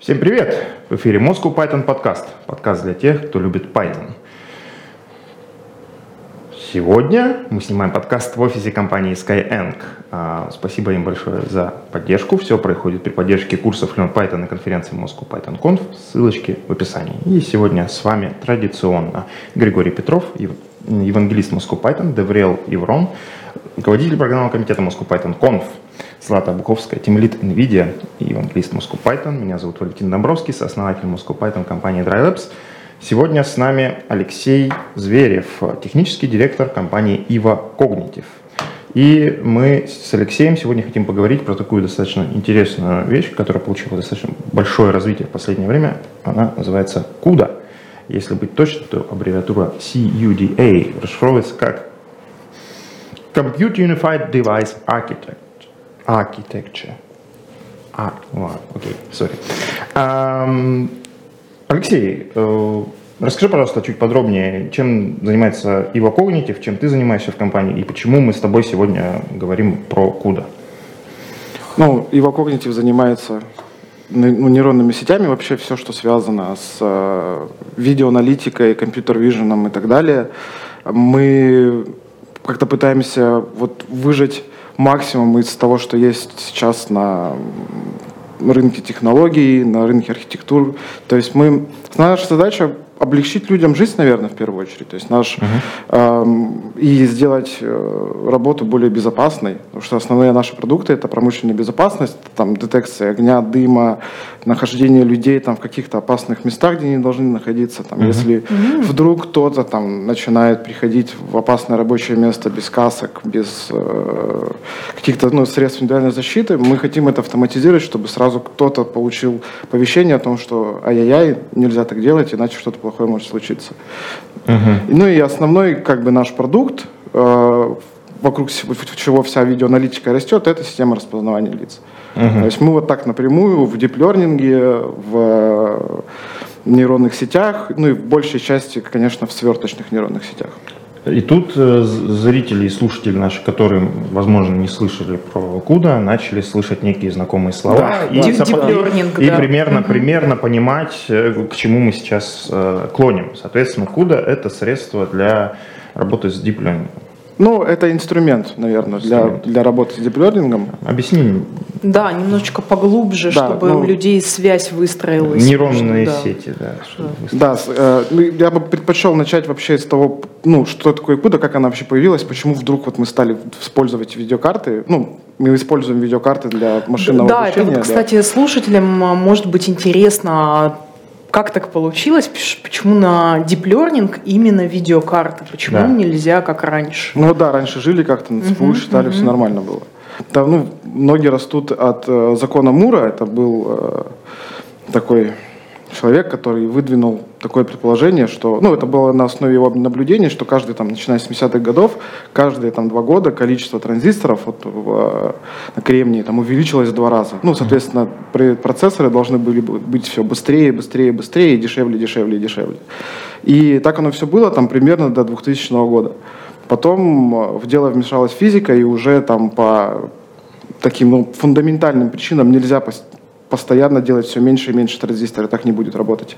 Всем привет! В эфире Moscow Python подкаст. Подкаст для тех, кто любит Python. Сегодня мы снимаем подкаст в офисе компании Skyeng. А, спасибо им большое за поддержку. Все происходит при поддержке курсов Learn Python на конференции Moscow Python Conf. Ссылочки в описании. И сегодня с вами традиционно Григорий Петров, евангелист Moscow Python, Деврел Еврон, руководитель программного комитета Moscow Python Conf, Злата Буковская, тимлит NVIDIA и евангелист Moscow Python. Меня зовут Валентин Домбровский, сооснователь Moscow Python компании DryLabs. Сегодня с нами Алексей Зверев, технический директор компании Ива Cognitive. И мы с Алексеем сегодня хотим поговорить про такую достаточно интересную вещь, которая получила достаточно большое развитие в последнее время. Она называется CUDA. Если быть точным, то аббревиатура CUDA расшифровывается как Computer Unified Device Architect. Architecture. А, ладно, окей, сори. Алексей, э, расскажи, пожалуйста, чуть подробнее, чем занимается Ива Когнитив, чем ты занимаешься в компании и почему мы с тобой сегодня говорим про CUDA? Ну, Ива Когнитив занимается ну, нейронными сетями, вообще все, что связано с э, видеоаналитикой, компьютер-виженом и так далее. Мы как-то пытаемся вот выжать максимум из того, что есть сейчас на рынке технологий, на рынке архитектур. То есть мы, наша задача облегчить людям жизнь, наверное, в первую очередь. То есть наш uh-huh. э, и сделать э, работу более безопасной, потому что основные наши продукты это промышленная безопасность, там детекция огня, дыма, нахождение людей там в каких-то опасных местах, где они должны находиться. Там, uh-huh. Если uh-huh. вдруг кто-то там начинает приходить в опасное рабочее место без касок, без э, каких-то ну, средств индивидуальной защиты, мы хотим это автоматизировать, чтобы сразу кто-то получил оповещение о том, что ай-яй-яй, нельзя так делать, иначе что-то плохое может случиться. Uh-huh. Ну и основной как бы наш продукт, э, вокруг чего вся видеоаналитика растет, это система распознавания лиц. Uh-huh. То есть мы вот так напрямую в диплернинге, в нейронных сетях, ну и в большей части, конечно, в сверточных нейронных сетях. И тут э, зрители и слушатели наши, которые, возможно, не слышали про Куда, начали слышать некие знакомые слова да, и, да. и, и да. примерно, угу. примерно понимать, э, к чему мы сейчас э, клоним. Соответственно, Куда это средство для работы с deep learning. Ну, это инструмент, наверное, инструмент. Для, для работы с диплернингом. Объясни. Да, немножечко поглубже, да, чтобы ну, у людей связь выстроилась. Нейронные да. сети, да. Да, э, ну, я бы предпочел начать вообще с того, ну, что такое CUDA, как она вообще появилась, почему вдруг вот мы стали использовать видеокарты, ну, мы используем видеокарты для машинного да, обучения. Это, кстати, да. слушателям а, может быть интересно как так получилось? Почему на Deep Learning именно видеокарты? Почему да. нельзя, как раньше? Ну да, раньше жили как-то на ЦПУ, uh-huh, считали, uh-huh. все нормально было. Там, ну, ноги растут от э, закона Мура, это был э, такой человек, который выдвинул такое предположение, что, ну, это было на основе его наблюдений, что каждый, там, начиная с 70-х годов, каждые там два года количество транзисторов вот, в, на кремнии там увеличилось в два раза. Ну, соответственно, процессоры должны были быть все быстрее, быстрее, быстрее, дешевле, дешевле, дешевле. И так оно все было там примерно до 2000 года. Потом э, в дело вмешалась физика, и уже там по таким ну, фундаментальным причинам нельзя постоянно делать все меньше и меньше транзисторов, так не будет работать.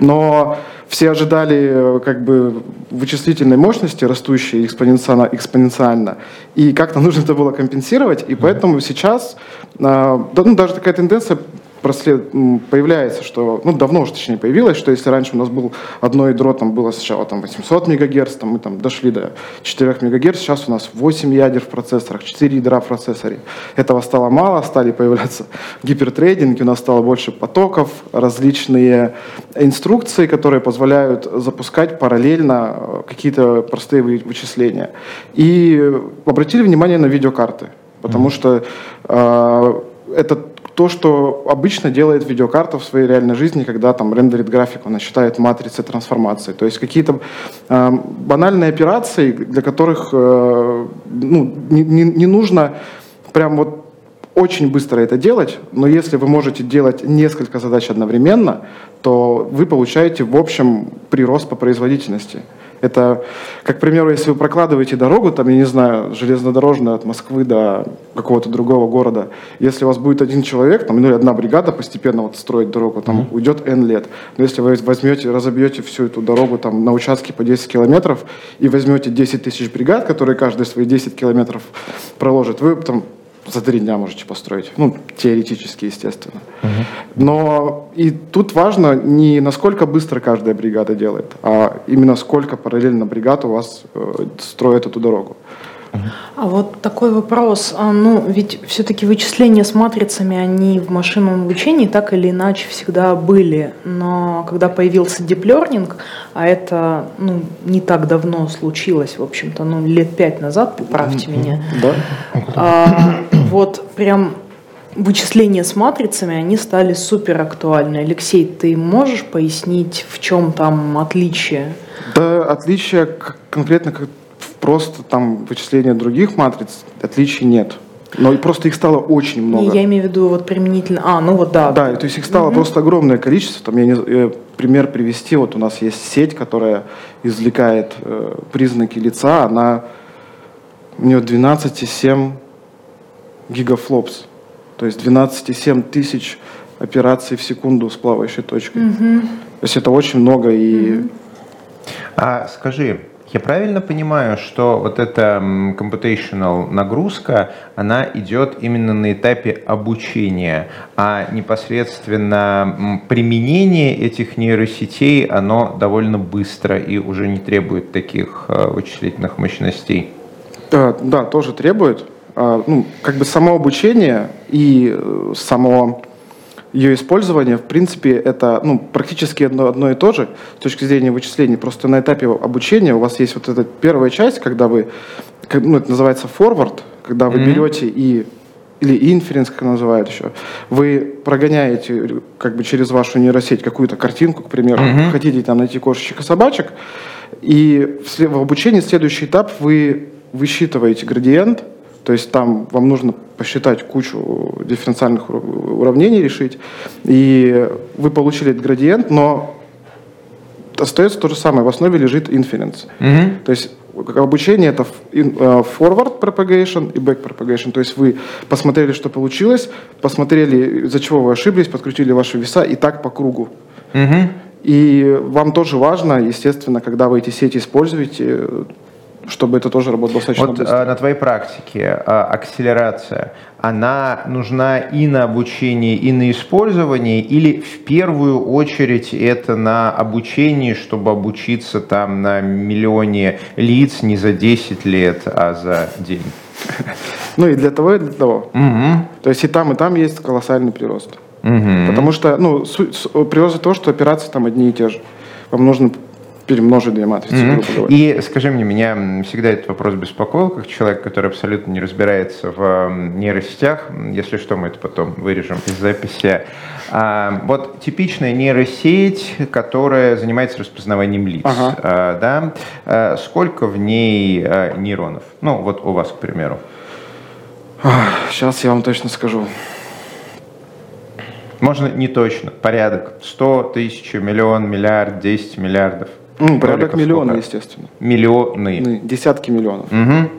Но все ожидали э, как бы вычислительной мощности, растущей экспоненциально, экспоненциально, и как-то нужно это было компенсировать, и поэтому сейчас, э, ну, даже такая тенденция прослед... появляется, что, ну, давно уже, точнее, появилось, что если раньше у нас был одно ядро, там было сначала там 800 МГц, там мы там дошли до 4 МГц, сейчас у нас 8 ядер в процессорах, 4 ядра в процессоре. Этого стало мало, стали появляться гипертрейдинги, у нас стало больше потоков, различные инструкции, которые позволяют запускать параллельно э, какие-то простые вычисления. И обратили внимание на видеокарты, потому mm-hmm. что э, это то, что обычно делает видеокарта в своей реальной жизни, когда там рендерит график, она считает матрицы трансформации. То есть какие-то э, банальные операции, для которых э, ну, не, не, не нужно прям вот очень быстро это делать, но если вы можете делать несколько задач одновременно, то вы получаете в общем прирост по производительности. Это, как, к примеру, если вы прокладываете дорогу, там, я не знаю, железнодорожную от Москвы до какого-то другого города, если у вас будет один человек, там, ну, или одна бригада постепенно вот строить дорогу, там, mm-hmm. уйдет N лет. Но если вы возьмете, разобьете всю эту дорогу там на участке по 10 километров и возьмете 10 тысяч бригад, которые каждые свои 10 километров проложат, вы там за три дня можете построить. Ну, теоретически, естественно. Угу. Но и тут важно не насколько быстро каждая бригада делает, а именно сколько параллельно бригад у вас э, строит эту дорогу. А вот такой вопрос. А, ну, ведь все-таки вычисления с матрицами, они в машинном обучении так или иначе всегда были. Но когда появился deep learning, а это ну, не так давно случилось, в общем-то, ну, лет пять назад, поправьте меня. Да. А, вот прям вычисления с матрицами, они стали супер актуальны. Алексей, ты можешь пояснить, в чем там отличие? Да, отличие конкретно как просто там вычисления других матриц отличий нет. Но и просто их стало очень много. Не, я имею в виду вот применительно. А, ну вот да. Да, то есть их стало угу. просто огромное количество. Там я не э, пример привести. Вот у нас есть сеть, которая извлекает э, признаки лица. Она у нее 12,7 гигафлопс. То есть 12,7 тысяч операций в секунду с плавающей точкой. Угу. То есть это очень много и. Угу. А скажи, я правильно понимаю, что вот эта computational нагрузка, она идет именно на этапе обучения, а непосредственно применение этих нейросетей, оно довольно быстро и уже не требует таких э, вычислительных мощностей? Да, да тоже требует. А, ну, как бы само обучение и э, само ее использование, в принципе, это ну, практически одно, одно и то же с точки зрения вычислений. Просто на этапе обучения у вас есть вот эта первая часть, когда вы, ну, это называется forward, когда вы mm-hmm. берете и или inference, как называют еще, вы прогоняете как бы через вашу нейросеть какую-то картинку, к примеру, mm-hmm. хотите там найти кошечек и собачек, и в, в обучении следующий этап вы высчитываете градиент, то есть там вам нужно посчитать кучу дифференциальных уравнений, решить, и вы получили этот градиент, но остается то же самое, в основе лежит inference. Mm-hmm. То есть обучение это э, forward propagation и back propagation. То есть вы посмотрели, что получилось, посмотрели, из-за чего вы ошиблись, подкрутили ваши веса и так по кругу. Mm-hmm. И вам тоже важно, естественно, когда вы эти сети используете, чтобы это тоже работало достаточно вот, быстро. А, на твоей практике а, акселерация, она нужна и на обучение, и на использование, или в первую очередь это на обучение, чтобы обучиться там на миллионе лиц не за 10 лет, а за день? Ну и для того, и для того. То есть и там, и там есть колоссальный прирост. Потому что, ну, прирост то, что операции там одни и те же. Вам нужно перемножить две матрицы, mm-hmm. грубо говоря. И скажи мне, меня всегда этот вопрос беспокоил, как человек, который абсолютно не разбирается в нейросетях. Если что, мы это потом вырежем из записи. А, вот типичная нейросеть, которая занимается распознаванием лиц. Ага. А, да? А, сколько в ней а, нейронов? Ну, вот у вас, к примеру. Сейчас я вам точно скажу. Можно не точно. Порядок. 100, тысяча, миллион, миллиард, 10 миллиардов. Ну, порядок миллиона, естественно. Миллионы. Десятки миллионов. Угу.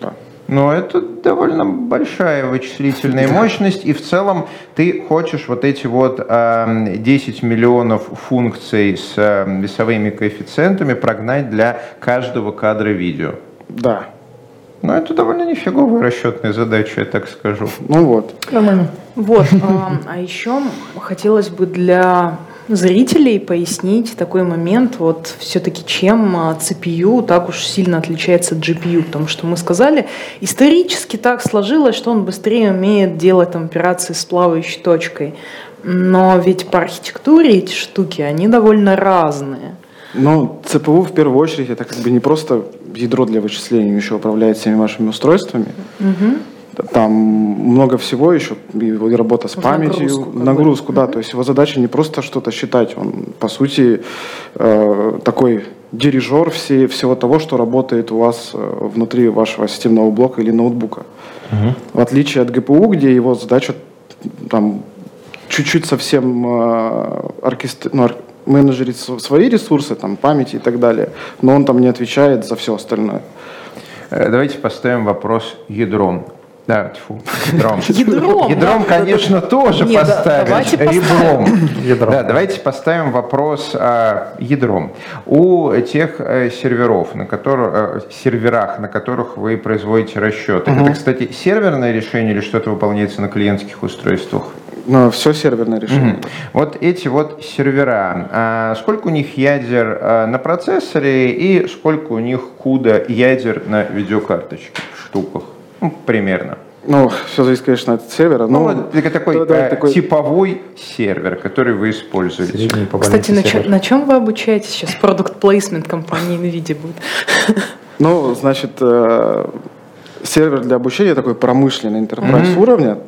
Да. Но это довольно большая вычислительная мощность, и в целом ты хочешь вот эти вот э, 10 миллионов функций с э, весовыми коэффициентами прогнать для каждого кадра видео. Да. Ну, это довольно нифиговая расчетная задача, я так скажу. Ну вот. Нормально. Вот. А, а еще хотелось бы для зрителей пояснить такой момент, вот все-таки чем CPU а, так уж сильно отличается от GPU, потому что мы сказали, исторически так сложилось, что он быстрее умеет делать там, операции с плавающей точкой, но ведь по архитектуре эти штуки, они довольно разные. Ну, CPU в первую очередь это как бы не просто ядро для вычислений, еще управляет всеми вашими устройствами. Угу там много всего еще, и работа с памятью, нагрузку, нагрузку да, mm-hmm. то есть его задача не просто что-то считать, он, по сути, э, такой дирижер все, всего того, что работает у вас э, внутри вашего системного блока или ноутбука. Mm-hmm. В отличие от ГПУ, где его задача там чуть-чуть совсем э, оркестр... ну, менеджерить свои ресурсы, там, памяти и так далее, но он там не отвечает за все остальное. Э, давайте поставим вопрос ядром. Да, тьфу, ядром. Ядром, ядром конечно, тоже Нет, поставишь. Ребром. Ядром. Да, давайте поставим вопрос а, ядром. У тех а, серверов, на которых, а, серверах, на которых вы производите расчеты, угу. это, кстати, серверное решение или что-то выполняется на клиентских устройствах? Ну, все серверное решение. Угу. Вот эти вот сервера, а, сколько у них ядер а, на процессоре и сколько у них куда ядер на видеокарточке в штуках? Ну, примерно. Ну, все зависит, конечно, от сервера. Ну, вот это такой, да, э, такой типовой сервер, который вы используете. Кстати, на, чем, на чем вы обучаетесь сейчас? Продукт плейсмент компании NVIDIA будет? Ну, значит, э, сервер для обучения такой промышленный enterprise mm-hmm. уровня,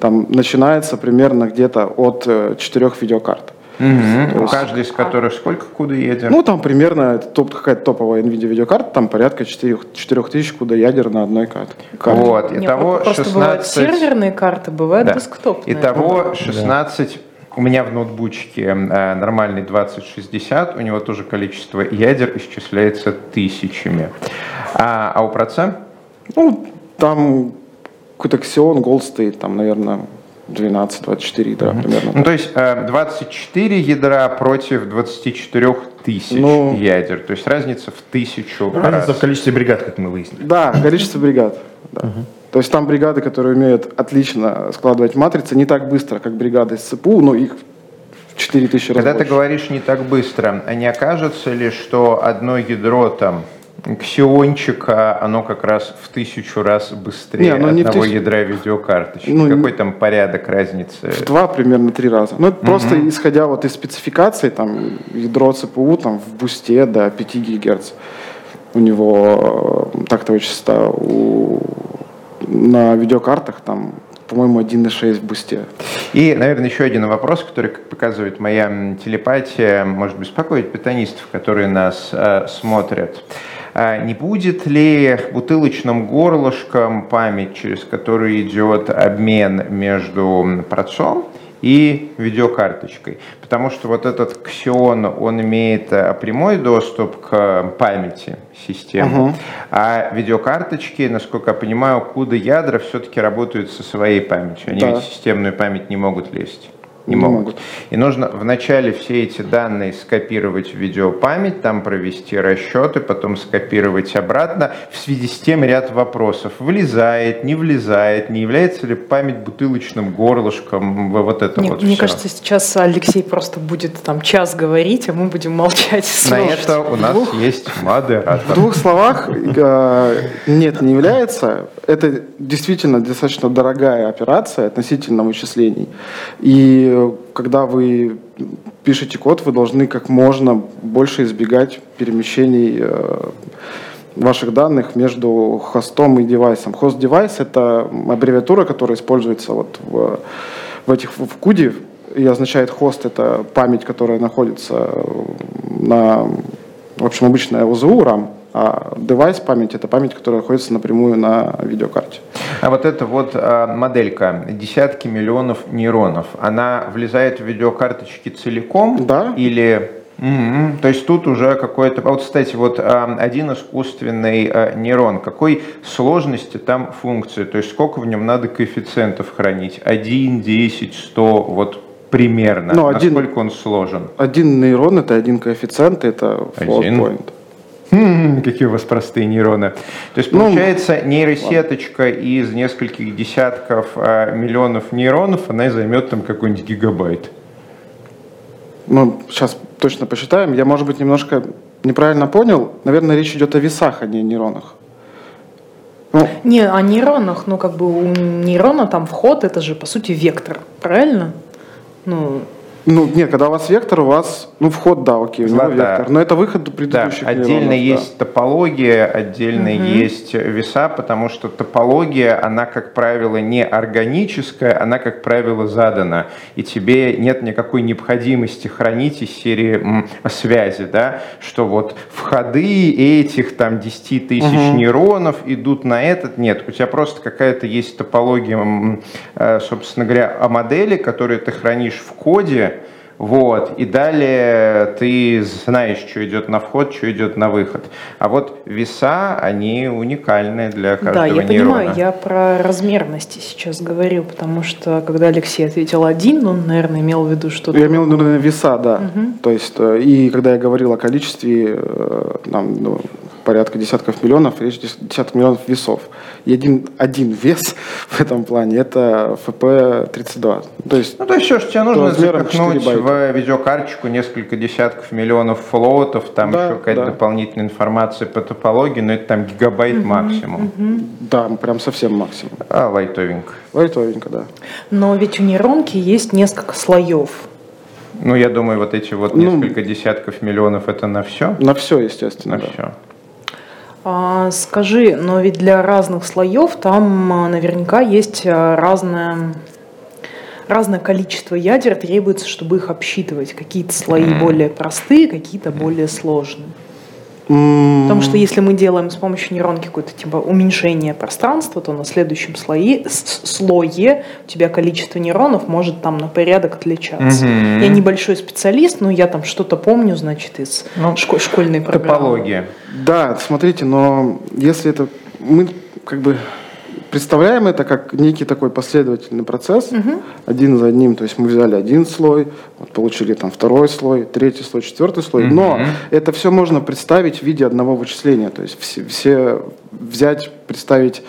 там начинается примерно где-то от э, четырех видеокарт. Угу. У каждой из которых сколько куда ядер? Ну, там примерно топ, какая-то топовая NVIDIA видеокарта, там порядка 4, 4000 куда ядер на одной карте. Вот, итого 16... бывают серверные карты, бывают да. десктопные. Итого 16... Да. У меня в ноутбучке э, нормальный 2060, у него тоже количество ядер исчисляется тысячами. А, а у проца? Ну, там какой-то Xeon Gold State, там, наверное, 12-24 ядра mm-hmm. примерно. Ну, то есть 24 э, ядра против 24 тысяч ну, ядер. То есть разница в тысячу Разница раз. в количестве бригад, как мы выяснили. Да, количество бригад. Да. Угу. То есть там бригады, которые умеют отлично складывать матрицы, не так быстро, как бригады с ЦПУ, но их в 4000 раз Когда больше. ты говоришь не так быстро, а не окажется ли, что одно ядро там Ксиончика, оно как раз в тысячу раз быстрее не, одного тысяч... ядра видеокарточки. Ну, Какой там порядок разницы? В два, примерно три раза. Ну, это угу. просто исходя вот из спецификации, там, ядро ЦПУ там, в бусте до 5 ГГц. У него э, тактовая частота у... на видеокартах там по-моему, 1.6 в бусте. И, наверное, еще один вопрос, который, как показывает моя телепатия, может беспокоить питанистов, которые нас э, смотрят. А не будет ли бутылочным горлышком память, через которую идет обмен между процом и видеокарточкой. Потому что вот этот Xeon, он имеет э, прямой доступ к памяти системы, угу. а видеокарточки, насколько я понимаю, куда ядра все-таки работают со своей памятью. Они да. в системную память не могут лезть не, могут. могут. И нужно вначале все эти данные скопировать в видеопамять, там провести расчеты, потом скопировать обратно. В связи с тем ряд вопросов. Влезает, не влезает, не является ли память бутылочным горлышком, вот это мне, вот Мне все. кажется, сейчас Алексей просто будет там час говорить, а мы будем молчать. На это у нас двух, есть модератор. В двух словах, э, нет, не является. Это действительно достаточно дорогая операция относительно вычислений. И когда вы пишете код, вы должны как можно больше избегать перемещений э, ваших данных между хостом и девайсом. Хост-девайс — это аббревиатура, которая используется вот в, в этих в куде, и означает хост — это память, которая находится на, в общем, обычная ОЗУ, RAM, а девайс память – это память, которая находится напрямую на видеокарте. А вот эта вот а, моделька, десятки миллионов нейронов, она влезает в видеокарточки целиком? Да. Или Mm-hmm. То есть тут уже какой-то... А вот, кстати, вот а, один искусственный нейрон, какой сложности там функции? То есть сколько в нем надо коэффициентов хранить? 1, 10, 100, вот примерно. Ну, один, Насколько он сложен? Один нейрон – это один коэффициент, это float один. point. Хм, какие у вас простые нейроны. То есть ну, получается ну, нейросеточка ладно. из нескольких десятков а, миллионов нейронов, она займет там какой-нибудь гигабайт. Ну, сейчас точно посчитаем. Я, может быть, немножко неправильно понял. Наверное, речь идет о весах, а не о нейронах. Ну, не о нейронах, но как бы у нейрона там вход, это же по сути вектор, правильно? Ну, ну, нет, когда у вас вектор, у вас, ну, вход, да, окей, у него вектор, но это выход предыдущих да, Отдельно нейронов, есть да. топология, отдельно угу. есть веса, потому что топология, она, как правило, не органическая, она, как правило, задана, и тебе нет никакой необходимости хранить из серии м, связи, да, что вот входы этих там 10 тысяч угу. нейронов идут на этот, нет, у тебя просто какая-то есть топология, э, собственно говоря, о модели, которую ты хранишь в коде, Вот. И далее ты знаешь, что идет на вход, что идет на выход. А вот веса, они уникальные для каждого Да, я нейрона. понимаю, я про размерности сейчас говорю, потому что когда Алексей ответил один, он, наверное, имел в виду что-то... Я имел в виду наверное, веса, да. То есть, э, и когда я говорил о количестве, э, там, ну, порядка десятков миллионов, речь дес- десяток миллионов весов. И один, один вес в этом плане это FP32. То есть, Ну, то есть, все, что тебе нужно запихнуть 4 байта. в видеокарточку несколько десятков миллионов флотов, там Да, еще какая-то да. дополнительная информация по топологии, но это там гигабайт максимум. да, прям совсем максимум. А, лайтовенько. Лайтовенько, да. Но ведь у нейронки есть несколько слоев. Ну, я думаю, вот эти вот Ну, несколько десятков миллионов это на все. На все, естественно, На да. все. А, скажи, но ведь для разных слоев там а, наверняка есть а, разное, разное количество ядер требуется, чтобы их обсчитывать. Какие-то слои более простые, какие-то более сложные. Потому что если мы делаем с помощью нейронки какое-то типа уменьшение пространства, то на следующем слое, слое у тебя количество нейронов может там на порядок отличаться. Мгм. Я небольшой специалист, но я там что-то помню, значит, из Ну, шко- школьной программы. Топология. Да, смотрите, но если это... Мы как бы представляем это как некий такой последовательный процесс, один за одним. То есть мы взяли один слой, вот получили там второй слой, третий слой, четвертый слой. Но это все можно представить в виде одного вычисления. То есть все, все взять, представить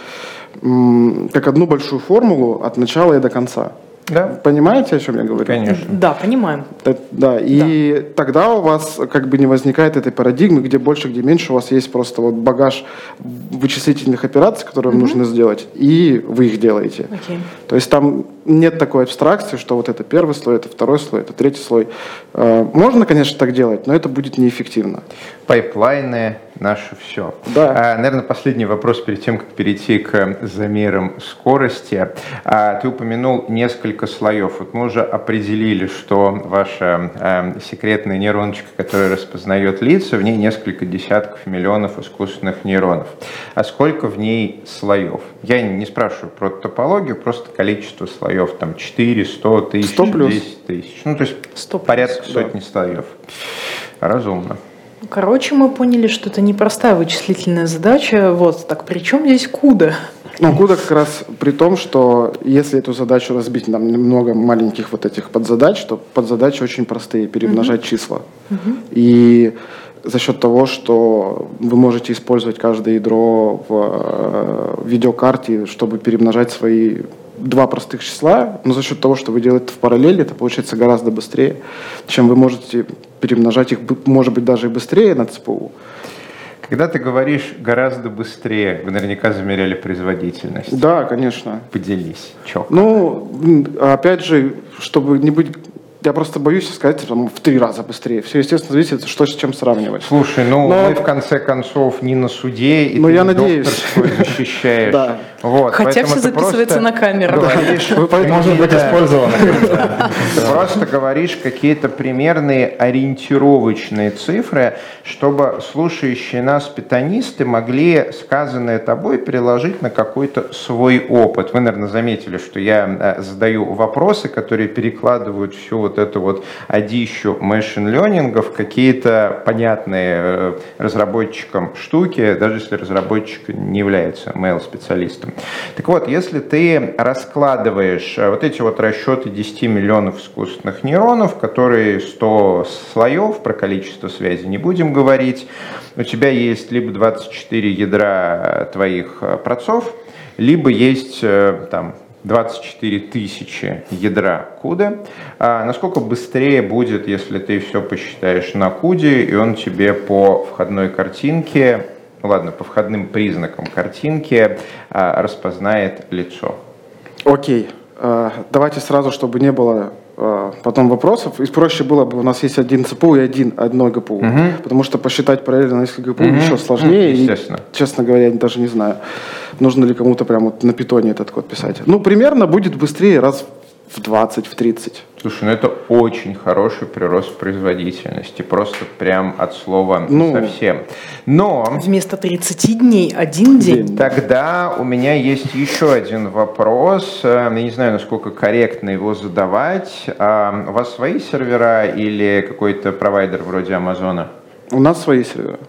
м, как одну большую формулу от начала и до конца. Да, Понимаете, о чем я говорю? конечно. Да, понимаем. Т- Да, и тогда у вас как бы не возникает этой парадигмы, где больше, где меньше, у вас есть просто вот багаж вычислительных операций, которые вам нужно сделать, и вы их делаете. Окей. То есть там нет такой абстракции, что вот это первый слой, это второй слой, это третий слой. Э, Можно, конечно, так делать, но это будет неэффективно. Пайплайны наше все. Да. наверное, последний вопрос перед тем, как перейти к замерам скорости. А, ты упомянул несколько слоев. Вот мы уже определили, что ваша э, секретная нейроночка, которая распознает лица, в ней несколько десятков миллионов искусственных нейронов. А сколько в ней слоев? Я не спрашиваю про топологию, просто количество слоев. Там 4, 100 тысяч, 100 плюс. 10 тысяч. Ну, то есть 100 плюс, порядка да. сотни слоев. Разумно. Короче, мы поняли, что это непростая вычислительная задача. Вот, так при чем здесь куда? Ну, куда как раз при том, что если эту задачу разбить на много маленьких вот этих подзадач, то подзадачи очень простые, перемножать числа. И за счет того, что вы можете использовать каждое ядро в э, видеокарте, чтобы перемножать свои два простых числа, но за счет того, что вы делаете в параллели, это получается гораздо быстрее, чем вы можете перемножать их, может быть, даже и быстрее на ЦПУ. Когда ты говоришь гораздо быстрее, вы наверняка замеряли производительность. Да, конечно. Поделись. Чё? Ну, опять же, чтобы не быть... Я просто боюсь сказать там, в три раза быстрее. Все, естественно, зависит, что с чем сравнивать. Слушай, ну Но- мы в конце концов не на суде, и Ну, ты я не надеюсь. защищаешь. Да. Вот, Хотя все записывается на камеру. поэтому- Может быть использовано. Ты просто говоришь какие-то примерные ориентировочные цифры, чтобы слушающие нас питанисты могли сказанное тобой переложить на какой-то свой опыт. Вы, наверное, заметили, что я э, задаю вопросы, которые перекладывают всю вот эту вот одищу машин learning в какие-то понятные э, разработчикам штуки, даже если разработчик не является mail-специалистом. Так вот, если ты раскладываешь э, вот эти вот расчеты 10 миллионов искусственных нейронов, которые 100 слоев, про количество связи не будем говорить, у тебя есть либо 24 ядра твоих э, процов, либо есть там 24 тысячи ядра куда. А насколько быстрее будет, если ты все посчитаешь на куде, и он тебе по входной картинке, ну ладно, по входным признакам картинки а, распознает лицо? Окей. Э, Давайте сразу, чтобы не было потом вопросов. И проще было бы, у нас есть один ЦПУ и один, одно ГПУ. Потому что посчитать параллельно несколько ГПУ Мгм. еще сложнее. Мгм, и, естественно. честно говоря, я даже не знаю, нужно ли кому-то прям вот на питоне этот код писать. Ну, примерно будет быстрее раз в 20, в 30. Слушай, ну это очень хороший прирост производительности, просто прям от слова Ну. совсем. Но Вместо 30 дней один день. День. тогда у меня есть еще один вопрос. Э, Я не знаю, насколько корректно его задавать. А У вас свои сервера или какой-то провайдер вроде Амазона? У нас свои сервера.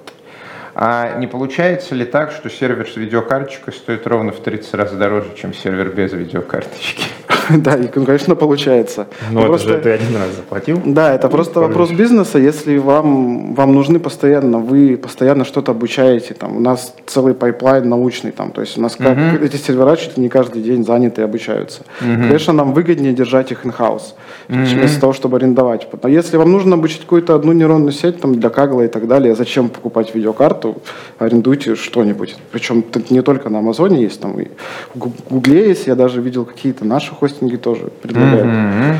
А не получается ли так, что сервер с видеокарточкой стоит ровно в 30 раз дороже, чем сервер без видеокарточки? Да, и, конечно, получается. Ну, Ну, это просто- же ты один раз заплатил. Да, это просто вопрос бизнеса. Если вам, вам нужны постоянно, вы постоянно что-то обучаете, там, у нас целый pipeline научный, там, то есть у нас как, эти сервера чуть ли не каждый день заняты и обучаются. Конечно, нам выгоднее держать их in-house, вместо того, чтобы арендовать. Но если вам нужно обучить какую-то одну нейронную сеть там, для Кагла и так далее, зачем покупать видеокарту? Арендуйте что-нибудь. Причем не только на Амазоне есть, там и в Гу- Гугле есть, я даже видел какие-то наши хостинги тоже предлагают. Мгм.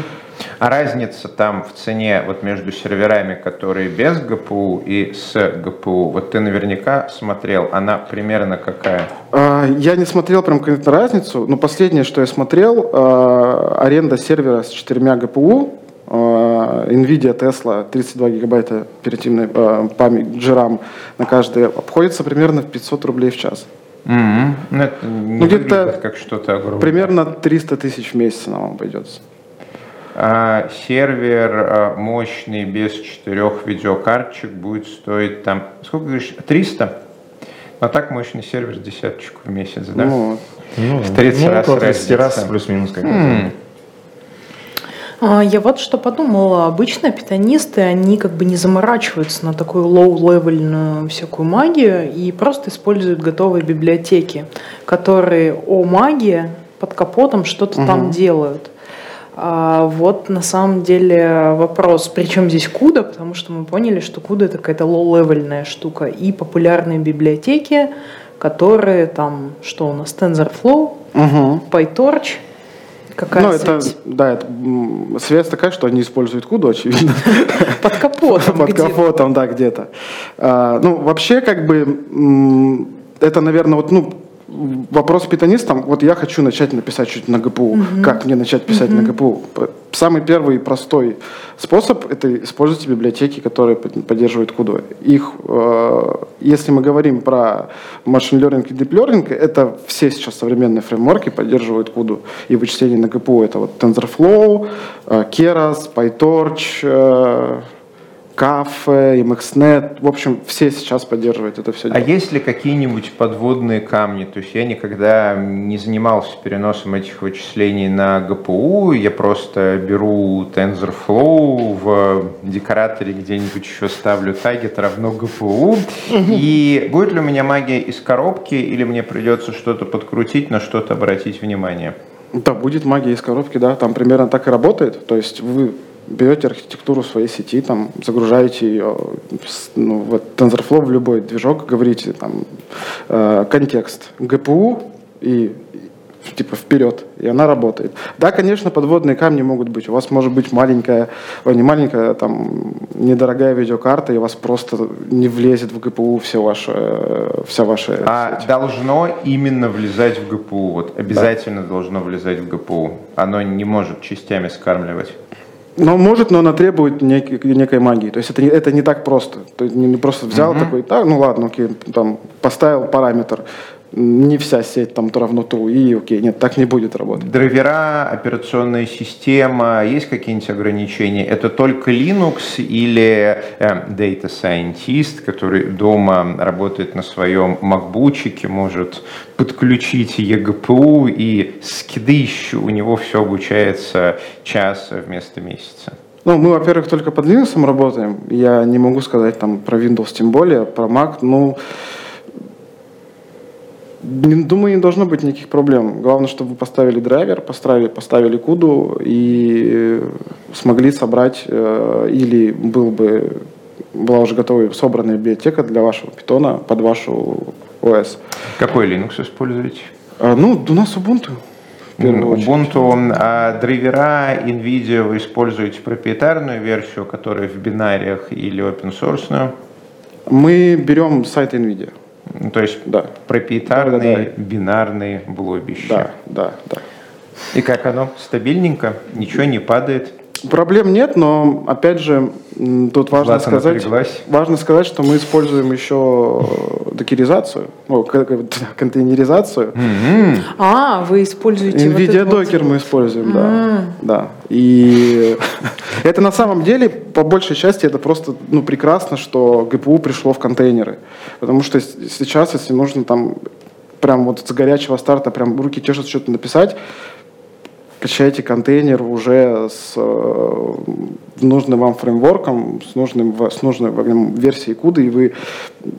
А разница там в цене вот между серверами, которые без ГПУ и с ГПУ, вот ты наверняка смотрел, она примерно какая? А, Я не смотрел прям конкретно разницу, но последнее, что я смотрел, а, аренда сервера с четырьмя ГПУ, а, NVIDIA Tesla 32 гигабайта оперативной памяти GRAM на каждый обходится примерно в 500 рублей в час. Мгм. Ну, это не Ну, где-то выглядит как что-то огромное. Примерно 300 тысяч в месяц нам обойдется. А, сервер а, мощный без четырех видеокарточек будет стоить там, сколько говоришь, 300? А так мощный сервер с десяточку в месяц, да? Ну. Ну, В 30 ну, раз около 30 раз разница. плюс-минус как М. А, Я вот что подумала. Обычно питонисты, они как бы не заморачиваются на такую low-level ную всякую магию и просто используют готовые библиотеки, которые о магии под капотом что-то там делают. А вот на самом деле вопрос, причем здесь CUDA, потому что мы поняли, что CUDA это какая-то low-level ная штука. И популярные библиотеки, которые там, что у нас, TensorFlow, Мгм. PyTorch, какая Ну, это, связь? да, это связь такая, что они используют куду, очевидно. Под капотом Под капотом, да, где-то. А, ну, вообще, как бы, это, наверное, вот, ну, вопрос питанистам. Вот я хочу начать написать что-то на ГПУ. Как мне начать писать на ГПУ? Самый первый простой способ – это используйте библиотеки, которые под- поддерживают куду. Их, э, если мы говорим про машин learning и deep learning, это все сейчас современные фреймворки поддерживают куду и вычисления на ГПУ. Это вот TensorFlow, э, Keras, PyTorch, э, Кафе, MXNet, в общем, все сейчас поддерживают это все А есть ли какие-нибудь подводные камни? То есть я никогда не занимался переносом этих вычислений на ГПУ, я просто беру TensorFlow в декораторе где-нибудь еще ставлю таргет равно ГПУ. И будет ли у меня магия из коробки, или мне придется что-то подкрутить, на что-то обратить внимание? Да, будет магия из коробки, да, там примерно так и работает. То есть вы берете архитектуру своей сети, там, загружаете ее ну, в TensorFlow в любой движок, говорите там э, контекст ГПУ и типа вперед, и она работает. Да, конечно, подводные камни могут быть. У вас может быть маленькая, ой, не маленькая, там, недорогая видеокарта, и у вас просто не влезет в ГПУ все ваше, э, вся ваша А сеть. должно именно влезать в ГПУ, вот обязательно должно влезать в ГПУ. Оно не может частями скармливать. Но может, но она требует некой, некой магии. То есть это не, это не так просто. То есть не, просто взял такой, так, ну ладно, окей, там поставил параметр, не вся сеть там то равно true, и окей, нет, так не будет работать. Драйвера, операционная система, есть какие-нибудь ограничения? Это только Linux или э, Data Scientist, который дома работает на своем макбучике, может подключить eGPU и скидыщу, у него все обучается час вместо месяца? Ну, мы, во-первых, только под Linux работаем. Я не могу сказать там про Windows тем более, про Mac, ну, не- думаю, не должно быть никаких проблем. Главное, чтобы вы поставили драйвер, поставили, поставили куду и э, смогли собрать, э, или был бы, была уже готовая собранная библиотека для вашего питона под вашу ОС. Какой Linux используете? А, ну, у нас Ubuntu. Ubuntu, а драйвера NVIDIA вы используете проприетарную версию, которая в бинариях или open source? Мы берем сайт NVIDIA. Ну, То есть Да. проприетарный Да-да-да. бинарный блобище. Да, да, да. И как оно? Стабильненько? Ничего не падает? Проблем нет, но опять же тут важно Злата сказать, напряглась. важно сказать, что мы используем еще докеризацию, о, к- к- контейнеризацию. А, вы используете вот NVIDIA вот- Docker мы используем, да. да. И это на самом деле, по большей части, это просто ну, прекрасно, что GPU пришло в контейнеры. Потому что сейчас, если нужно там прям вот с горячего старта, прям руки чешут что-то написать, качайте контейнер уже с э, нужным вам фреймворком, с, нужным, с нужной вам версией CUDA, и вы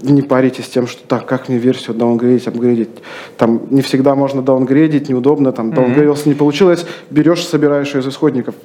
не паритесь тем, что так, как мне версию даунгрейдить, апгрейдить. Там не всегда можно даунгрейдить, неудобно, там даунгрейдился, не получилось, берешь, собираешь ее из исходников.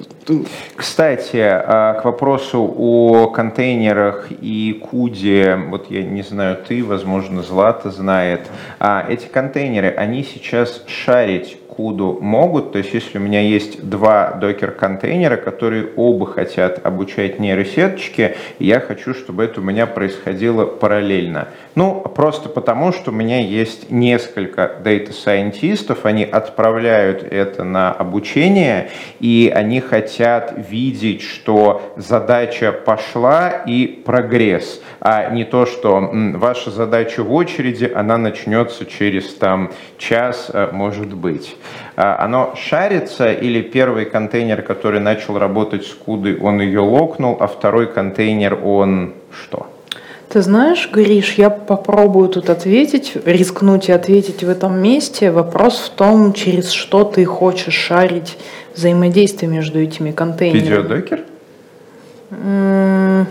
Кстати, а, к вопросу о контейнерах и куде, вот я не знаю, ты, возможно, Злата знает, а эти контейнеры, они сейчас шарить куду могут, то есть если у меня есть два докер-контейнера, которые оба хотят обучать нейросеточки, я хочу, чтобы это у меня происходило параллельно. Ну, просто потому, что у меня есть несколько дата-сайентистов, они отправляют это на обучение, и они хотят видеть, что задача пошла и прогресс, а не то, что ваша задача в очереди, она начнется через там час, э, может быть. А, Оно шарится, или первый контейнер, который начал работать с кудой, он ее локнул, а второй контейнер, он что? Ты знаешь, Гриш, я попробую тут ответить, рискнуть и ответить в этом месте. Вопрос в том, через что ты хочешь шарить взаимодействие между этими контейнерами. Видеодокер? М,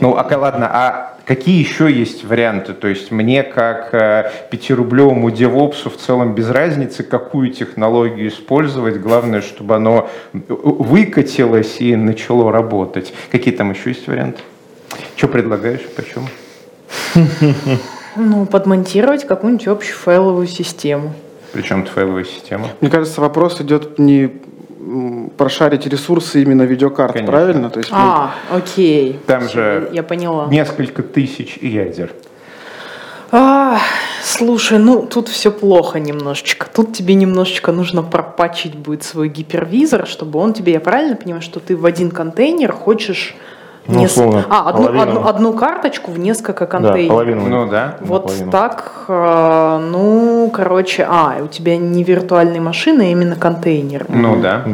Ну, а ладно, а какие еще есть варианты? То есть мне, как э, пятирублевому девопсу, в целом без разницы, какую технологию использовать. Главное, чтобы оно выкатилось и начало работать. Какие там еще есть варианты? Что предлагаешь? Почем? Ну, подмонтировать какую-нибудь общую файловую систему. Причем файловая система? Мне кажется, вопрос идет не прошарить ресурсы именно видеокарт, Конечно. правильно? То есть, А, окей. Там же Я поняла. Несколько тысяч ядер. А, слушай, ну тут все плохо немножечко. Тут тебе немножечко нужно пропачить будет свой гипервизор, чтобы он тебе, я правильно понимаю, что ты в один контейнер хочешь Ну, условно, а, одну, половину. одну, одну карточку в несколько Да, контейнеров. половину. Ну да. Вот наполовину. так, э, ну, короче, а, у тебя не виртуальные машины, а именно контейнер. Ну да.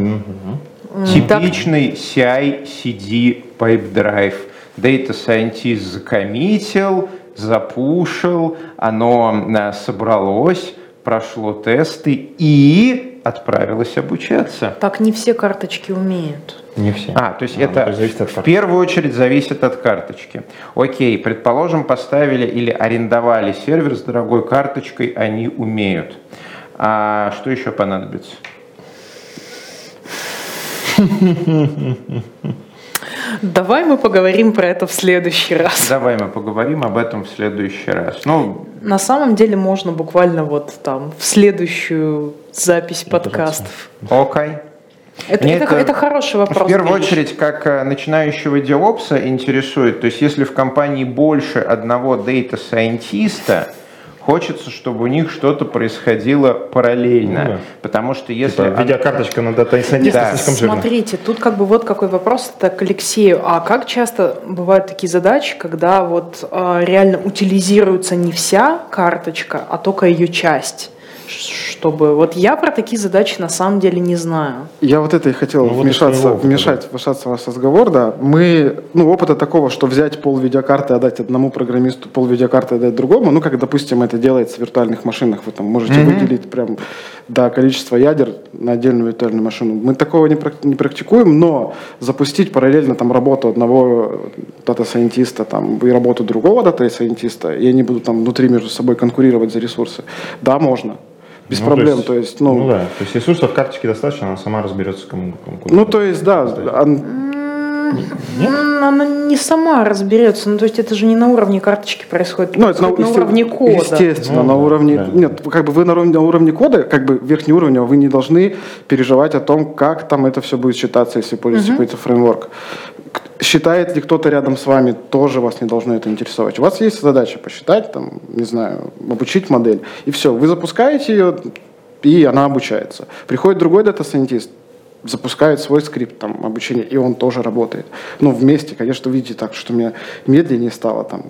Так- Типичный CI-CD Pipe Drive. Data Scientist закоммитил, запушил, оно э, собралось, прошло тесты и отправилось обучаться. Так не все карточки умеют. Не все. А, то есть А, это зависит от в первую очередь зависит от карточки. Окей, предположим, поставили или арендовали сервер с дорогой карточкой, они умеют. А что еще понадобится? Давай мы поговорим про это в следующий раз. Давай мы поговорим об этом в следующий раз. Ну, На самом деле можно буквально вот там в следующую запись подкастов. окей. Это, Мне это, это хороший вопрос. В первую Гриш. очередь, как э, начинающего девопса интересует, то есть если в компании больше одного дата-сайентиста, хочется, чтобы у них что-то происходило параллельно. Ну да. Потому что если... Типа, видеокарточка на дата сайентиста Да. слишком жирная. Смотрите, тут как бы вот какой вопрос так к Алексею. А как часто бывают такие задачи, когда вот э, реально утилизируется не вся карточка, а только ее часть? Чтобы вот я про такие задачи на самом деле не знаю. Я вот это и хотел Ну, вот вмешаться, опыта, вмешать, вмешаться в ваш разговор, да. Мы, ну, опыта такого, что взять пол видеокарты и отдать одному программисту, пол видеокарты отдать другому, ну, как, допустим, это делается в виртуальных машинах, вы там можете выделить прям, да, количество ядер на отдельную виртуальную машину. Мы такого не, прак- не практикуем, но запустить параллельно там работу одного дата-сайентиста там, и работу другого дата-сайентиста, и они будут там внутри между собой конкурировать за ресурсы, да, можно. Без Ну, проблем, то есть, ну, ну да, то есть ресурсов карточки достаточно, она сама разберется, кому, кому куда ну, то есть, да, ан- Она не сама разберется. Ну, то есть это же не на уровне карточки происходит, Ну, это на, есте- уровне кода. Естественно, Ну, на уровне... да. Нет, как бы вы на уровне, на уровне кода, как бы верхнеуровневого, вы не должны переживать о том, как там это все будет считаться, если пользуетесь какой-то фреймворк. Считает ли кто-то рядом с вами, тоже вас не должно это интересовать. У вас есть задача посчитать, там, не знаю, обучить модель, и все. Вы запускаете ее, и она обучается. Приходит другой дата-сайентист, запускает свой скрипт там, обучения, и он тоже работает. Ну, вместе, конечно, видите так, что мне медленнее стало там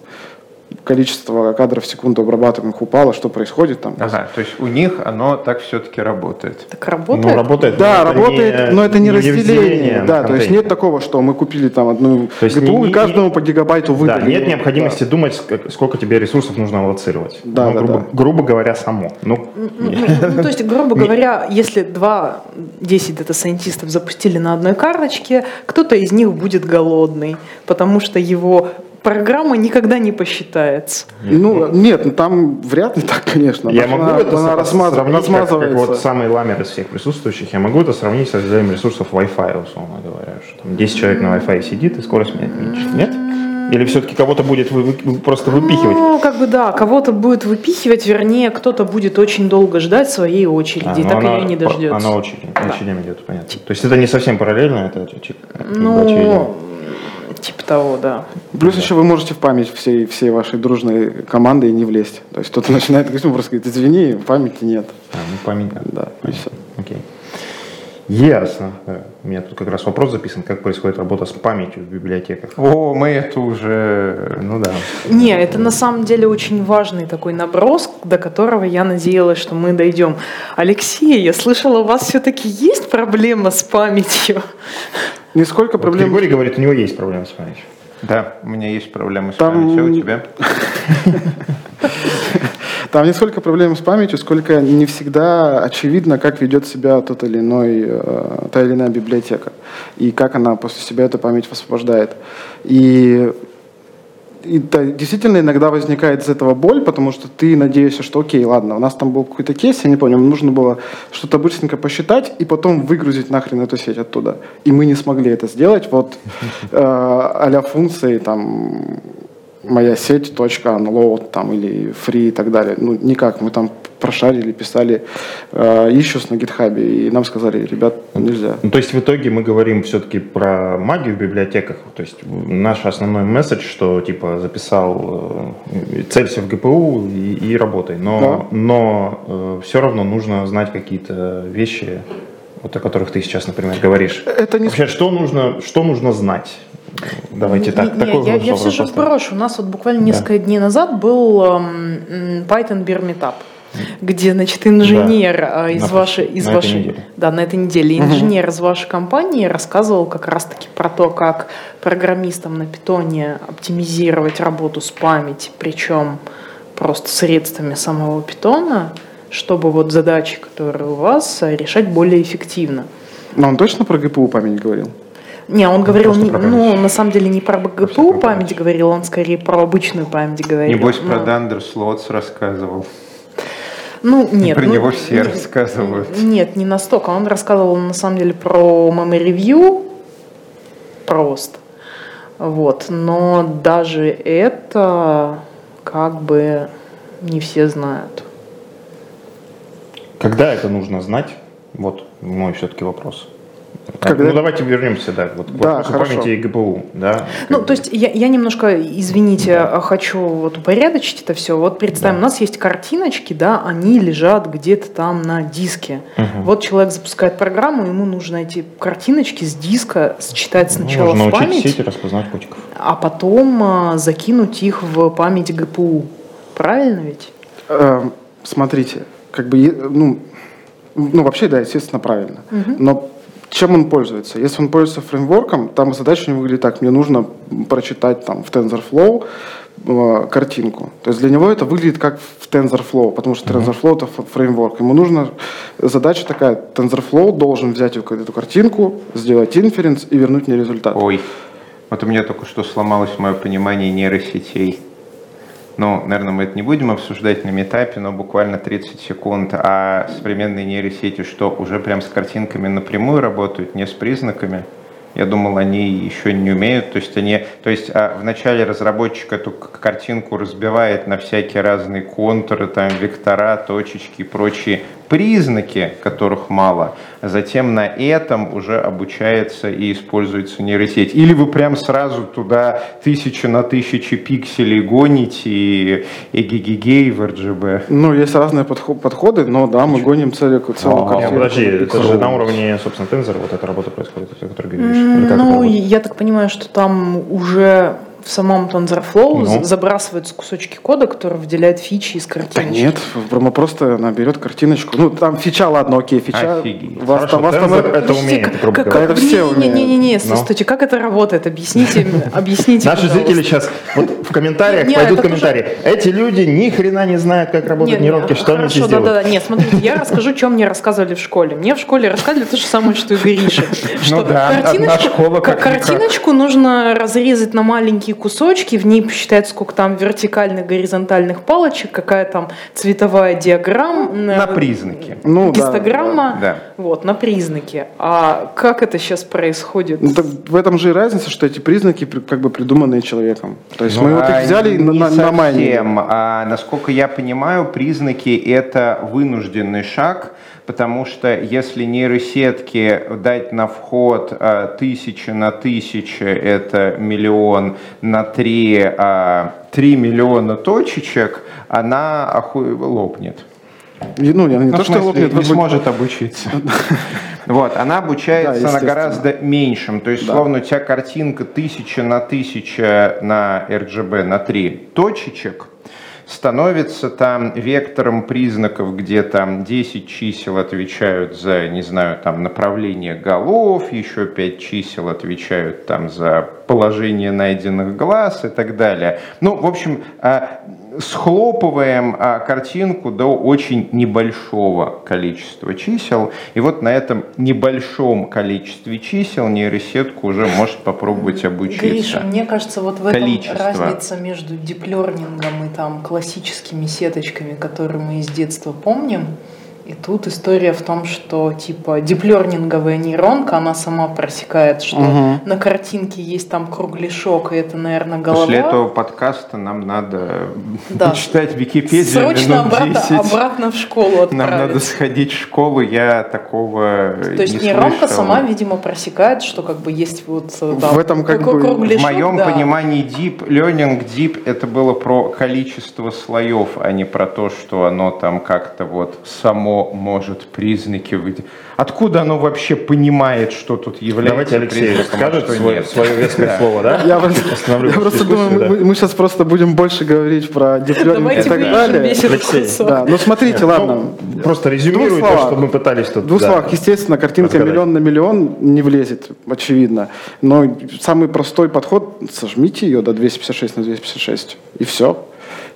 количество кадров в секунду обрабатываемых упало, что происходит там. Ага, то есть у них оно так все-таки работает. Так работает? Ну, работает. Да, но работает, не- но это не, разделение. разделение Да, то есть нет такого, что мы купили там одну То есть GPU не- не- и каждому по гигабайту Да, выдали. нет необходимости думать, как- сколько тебе ресурсов нужно аллоцировать. Да, Ну, да, грубо, да. грубо говоря, само. Ну, Ну, ну, то есть, грубо говоря, если два 10 дата-сайентистов запустили на одной карточке, кто-то из них будет голодный, потому что его программа никогда не посчитается. Ну, нет, ну там вряд ли так, конечно. я Она- могу это она сравнить, как, как вот самый ламер из всех присутствующих, я могу это сравнить с разделением ресурсов Wi-Fi, условно говоря. Что там 10 человек на Wi-Fi сидит, и скорость менять меньше. Нет? Или все-таки кого-то будет вы- вы- просто выпихивать? Ну, как бы да, кого-то будет выпихивать, вернее, кто-то будет очень долго ждать своей очереди, А, ну так она- ее не дождется. Она очередь, очередям идет, понятно. То есть это не совсем параллельно, это бы Ну, очередям. Типа того, да. Плюс еще вы можете в память всей, всей вашей дружной команды и не влезть. То есть кто-то начинает говорить, ну, просто говорит, извини, памяти нет. А, ну память, да. Да, и все. Окей. Ясно. Да. У меня тут как раз вопрос записан, как происходит работа с памятью в библиотеках. О, мы это уже... Ну да. Не, это на самом деле очень важный такой наброс, до которого я надеялась, что мы дойдем. Алексей, я слышала, у вас все-таки есть проблема с памятью? Нисколько Вот проблем. Григорий говорит, у него есть проблемы с памятью. Да, у меня есть проблемы с Там- памятью, а у тебя? Там не сколько проблем с памятью, сколько не всегда очевидно, как ведет себя тот или иной, э, та или иная библиотека. И как она после себя эту память высвобождает. И, и да, действительно иногда возникает из этого боль, потому что ты надеешься, что окей, ладно, у нас там был какой-то кейс, я не помню, нужно было что-то быстренько посчитать и потом выгрузить нахрен эту сеть оттуда. И мы не смогли это сделать. Вот э, а функции там моя сеть, точка, unload там, или free и так далее. Ну, никак. Мы там прошарили, писали э, issues на гитхабе, и нам сказали, ребят, нельзя. Ну, то есть в итоге мы говорим все-таки про магию в библиотеках. То есть наш основной месседж, что типа записал, э, целься в ГПУ и, и работай. Но, но все равно нужно знать какие-то вещи, вот о которых ты сейчас, например, говоришь. Это не Вообще, что нужно, что нужно знать? Давайте так. Не, такой я, я все же брошу. У нас вот буквально несколько дней назад был эм, Python Beer Meetup, где, значит, инженер э, из На вашей, из на этой вашей, неделе. да, на этой неделе, инженер из вашей компании рассказывал как раз-таки про то, как программистам на питоне оптимизировать работу с памятью, причем просто средствами самого питона, чтобы вот задачи, которые у вас, э, решать более эффективно. Но он точно про ГПУ память говорил? Не, он говорил, не- ну, на самом деле не про ГПУ память память. говорил, он скорее про обычную память говорил. Небось, про Ну, Дандер Слотс рассказывал. Ну, нет. Про ну, него все не- рассказывают. Нет, не настолько. Он рассказывал, на самом деле, про memory review просто. Вот. Но даже это как бы не все знают. Когда это нужно знать? Вот мой все-таки вопрос. Когда- Ну давайте вернемся, да, вот к Да, памяти и ГПУ, да. Ну, то есть я, я немножко, извините, хочу вот упорядочить это все. Вот представим, у нас есть картиночки, да, они лежат где-то там на диске. Вот человек запускает программу, ему нужно эти картиночки с диска считать сначала Нужно в память, сети распознать котиков. а потом а, закинуть их в память ГПУ. Правильно ведь? Эм, смотрите, как бы, ну, ну, вообще, да, естественно, правильно. Но чем он пользуется? Если он пользуется фреймворком, там задача у него выглядит так, мне нужно прочитать там в TensorFlow э, картинку. То есть для него это выглядит как в TensorFlow, потому что TensorFlow это фреймворк. Ему нужно, задача такая, TensorFlow должен взять эту картинку, сделать инференс и вернуть мне результат. Ой, вот у меня только что сломалось мое понимание нейросетей. Ну, наверное, мы это не будем обсуждать на метапе, но буквально 30 секунд. А современные нейросети что, уже прям с картинками напрямую работают, не с признаками? Я думал, они еще не умеют. То есть, они, то есть а, вначале разработчик эту картинку разбивает на всякие разные контуры, там, вектора, точечки и прочие признаки, которых мало, затем на этом уже обучается и используется нейросеть. Или вы прям сразу туда тысячу на тысячи пикселей гоните и эгегегей в RGB? Ну, есть разные подходы, но да, мы гоним целую, целую а, картину. Подожди, это же на уровне, собственно, тензора вот эта работа происходит, о которой говоришь? Ну, я так понимаю, что там уже в самом TensorFlow ну. забрасываются кусочки кода, которые выделяют фичи из картиночки. Да нет, мы просто она берет картиночку. Ну, там фича, ладно, окей, фича. Офигеть. Вас, Хорошо, вас там это, умеет, как, грубо говоря. Это все умеют. Не-не-не, ну. стойте, как это работает? Объясните, объясните, Наши зрители сейчас вот в комментариях пойдут комментарии. Эти люди ни хрена не знают, как работают нейронки, что они здесь делают. да-да-да. Нет, смотрите, я расскажу, что мне рассказывали в школе. Мне в школе рассказывали то же самое, что и Гриша. Ну да, картиночку, картиночку нужно разрезать на маленькие кусочки, в ней посчитать, сколько там вертикальных, горизонтальных палочек, какая там цветовая диаграмма. На признаки. Ну, гистограмма. Да, да. Вот, на признаки. А как это сейчас происходит? Ну, так в этом же и разница, что эти признаки как бы придуманные человеком. То есть ну, мы вот их взяли и на, на, на А, насколько я понимаю, признаки это вынужденный шаг, потому что если нейросетки дать на вход а, тысячи на тысячи, это миллион, на три, а, три миллиона точечек, она оху... лопнет. И, ну, не, не ну, то, что лопнет, не сможет обучиться. Вот, она обучается да, на гораздо меньшем. То есть, да. словно у тебя картинка тысяча на тысяча на RGB на три точечек, становится там вектором признаков, где там 10 чисел отвечают за, не знаю, там направление голов, еще 5 чисел отвечают там за положение найденных глаз и так далее. Ну, в общем, а, схлопываем а, картинку до очень небольшого количества чисел. И вот на этом небольшом количестве чисел нейросетка уже может попробовать обучиться. Гриша, мне кажется, вот в этом Количество. разница между диплернингом и там классическими сеточками, которые мы из детства помним. И тут история в том, что типа диплернинговая нейронка, она сама просекает, что угу. на картинке есть там кругляшок, и это, наверное, голова. После этого подкаста нам надо да. читать Википедию Срочно обратно, 10. обратно в школу отправить. Нам надо сходить в школу, я такого То есть не нейронка слышал. сама, видимо, просекает, что как бы есть вот да, в этом как бы в моем да. понимании deep learning, deep это было про количество слоев, а не про то, что оно там как-то вот само может признаки выйти? Откуда оно вообще понимает, что тут является Давайте Алексей скажет свой, свое веское слово, да? Я, я просто думаю, да. мы, мы сейчас просто будем больше говорить про диплёринг и так далее. Алексей. Да, ну смотрите, ну, ладно. Просто резюмируй то, что мы пытались тут. В двух да, словах, естественно, картинка миллион на миллион не влезет, очевидно. Но самый простой подход, сожмите ее до 256 на 256, и все.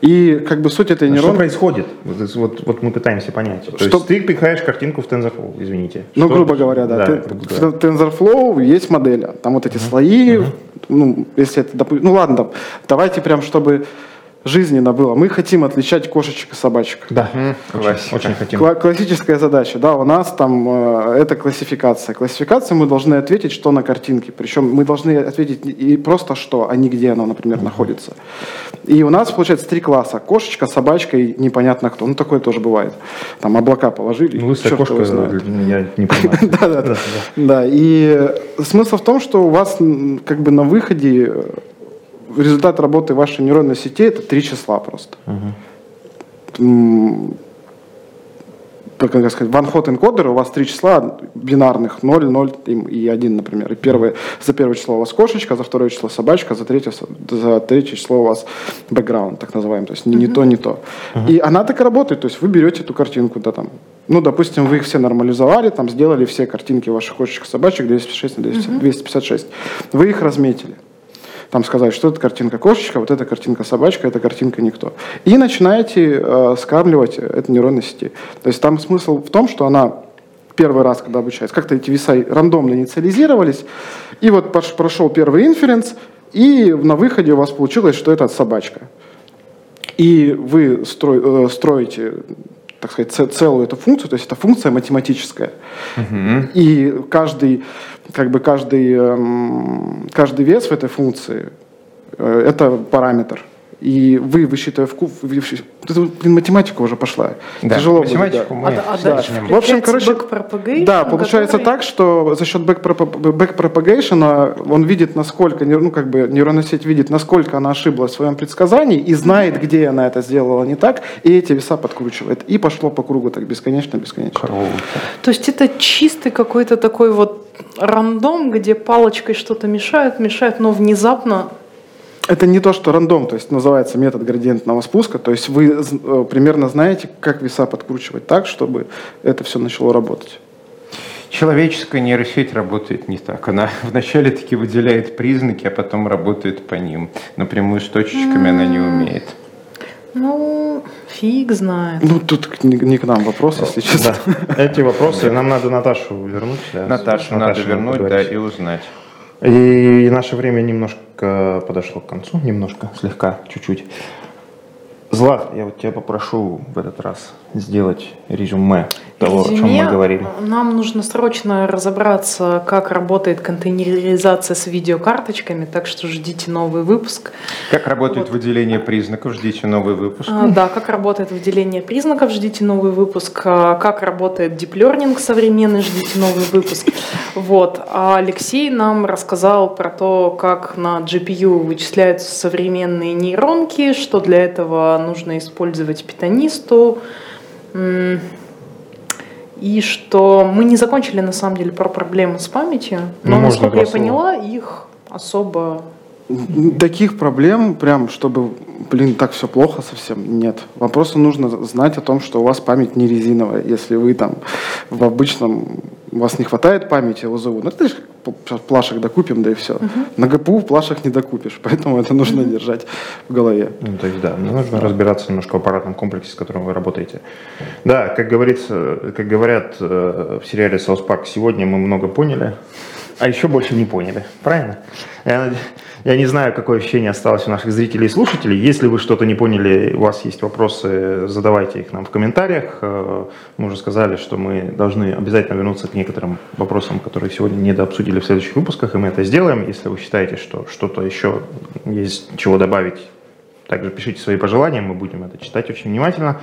И как бы суть этой а нейронки... Что происходит? Вот, вот, вот мы пытаемся понять. То что... есть ты пихаешь картинку в TensorFlow, извините. Ну, что... грубо говоря, да. да ты. В TensorFlow есть модель, там вот эти uh-huh. слои, uh-huh. ну, если это, допустим, ну ладно, давайте прям, чтобы жизненно было. Мы хотим отличать кошечек и собачек. Да, очень, очень хотим. Кла- классическая задача, да, у нас там э, это классификация. Классификация мы должны ответить, что на картинке. Причем мы должны ответить и просто что, а не где оно, например, uh-huh. находится. И у нас получается три класса. Кошечка, собачка и непонятно кто. Ну, такое тоже бывает. Там облака положили. Ну, лысая кошка, я не понимаю. Да, да, да. Да, и смысл в том, что у вас как бы на выходе результат работы вашей нейронной сети это три числа просто. Угу. Как сказать, one-hot encoder, у вас три числа бинарных, 0, 0 и 1, например. И первое, за первое число у вас кошечка, за второе число собачка, за третье, за третье число у вас background, так называемый, то есть не, не то, не то. Uh-huh. И она так и работает, то есть вы берете эту картинку, да, там, ну, допустим, вы их все нормализовали, там, сделали все картинки ваших кошечек, собачек 256 на 256. Uh-huh. Вы их разметили там сказать, что это картинка кошечка, вот эта картинка собачка, это картинка никто. И начинаете э, скармливать это нейронной сети. То есть там смысл в том, что она первый раз, когда обучается, как-то эти веса рандомно инициализировались, и вот прошел первый инференс, и на выходе у вас получилось, что это собачка. И вы стро, э, строите так сказать, целую эту функцию, то есть это функция математическая. Uh-huh. И каждый как бы каждый, эм, каждый вес в этой функции э, – это параметр. И вы, высчитывая в куб, математика уже пошла. Да, Тяжело математику будет, мы А, а Да. В общем, короче, Да, получается который- так, что за счет backpropagation он видит, насколько, ну, как бы нейронная сеть видит, насколько она ошиблась в своем предсказании и знает, где она это сделала не так, и эти веса подкручивает. И пошло по кругу так бесконечно, бесконечно. Круто. То есть это чистый какой-то такой вот рандом, где палочкой что-то мешают, мешают, но внезапно Это не то, что рандом, то есть называется метод градиентного спуска, то есть вы э, примерно знаете, как веса подкручивать так, чтобы это все начало работать. Человеческая нейросеть работает не так. Она вначале таки выделяет признаки, а потом работает по ним. Напрямую с точечками она не умеет. Ну, фиг знает. Ну, тут не, не к нам вопрос, если честно. Да. Эти вопросы, нам надо Наташу вернуть. да, Наташу надо вернуть, да, и узнать. И наше время немножко подошло к концу, немножко, слегка, чуть-чуть. Злат, я вот тебя попрошу в этот раз сделать резюме того, о чем Резюме. мы говорили. Нам нужно срочно разобраться, как работает контейнеризация с видеокарточками, так что ждите новый выпуск. Как работает выделение признаков? Ждите новый выпуск. А, Да, как работает выделение признаков, ждите новый выпуск. А, Как работает Deep Learning современный, ждите новый выпуск. Вот. А Алексей нам рассказал про то, как на GPU вычисляются современные нейронки, что для этого нужно использовать питонисту. И что мы не закончили на самом деле про проблемы с памятью, Ну, но, можно насколько я поняла, их особо Таких проблем, прям, чтобы, блин, так все плохо совсем, нет. Вам просто нужно знать о том, что у вас память не резиновая. Если вы там в обычном, у вас не хватает памяти ОЗУ, ну, это же плашек докупим, да и все. На ГПУ плашек не докупишь, поэтому это нужно держать в голове. Ну, то есть, да, нужно разбираться немножко в аппаратном комплексе, с которым вы работаете. Да, как говорится, как говорят э, в сериале «South Park», сегодня мы много поняли, а еще больше не поняли. Правильно? Я, не знаю, какое ощущение осталось у наших зрителей и слушателей. Если вы что-то не поняли, у вас есть вопросы, задавайте их нам в комментариях. Э, Мы уже сказали, что мы должны обязательно вернуться к некоторым вопросам, которые сегодня недообсудили в следующих выпусках, и мы это сделаем. Если вы считаете, что что-то еще есть чего добавить, также пишите свои пожелания, мы будем это читать очень внимательно.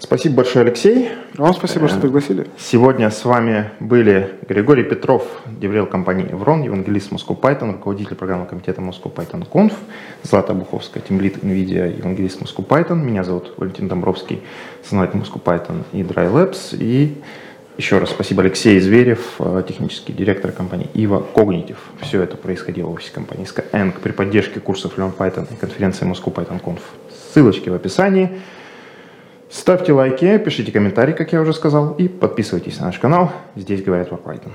Спасибо большое, Алексей. Вам спасибо, что пригласили. Сегодня с вами были Григорий Петров, деврел компании «Еврон», евангелист Moscow Python, руководитель программного комитета Moscow Python Conf, Злата Буховская, тимлит NVIDIA, евангелист Moscow Python. Меня зовут Валентин Домбровский, основатель Moscow Python и Dry Labs. И еще раз спасибо Алексей Зверев, э, технический директор компании Ива Cognitive. Все это происходило в офисе компании Skyeng при поддержке курсов Learn Python и конференции Moscow Python Conf. Ссылочки в описании. Ставьте лайки, пишите комментарии, как я уже сказал, и подписывайтесь на наш канал. Здесь говорят про Python.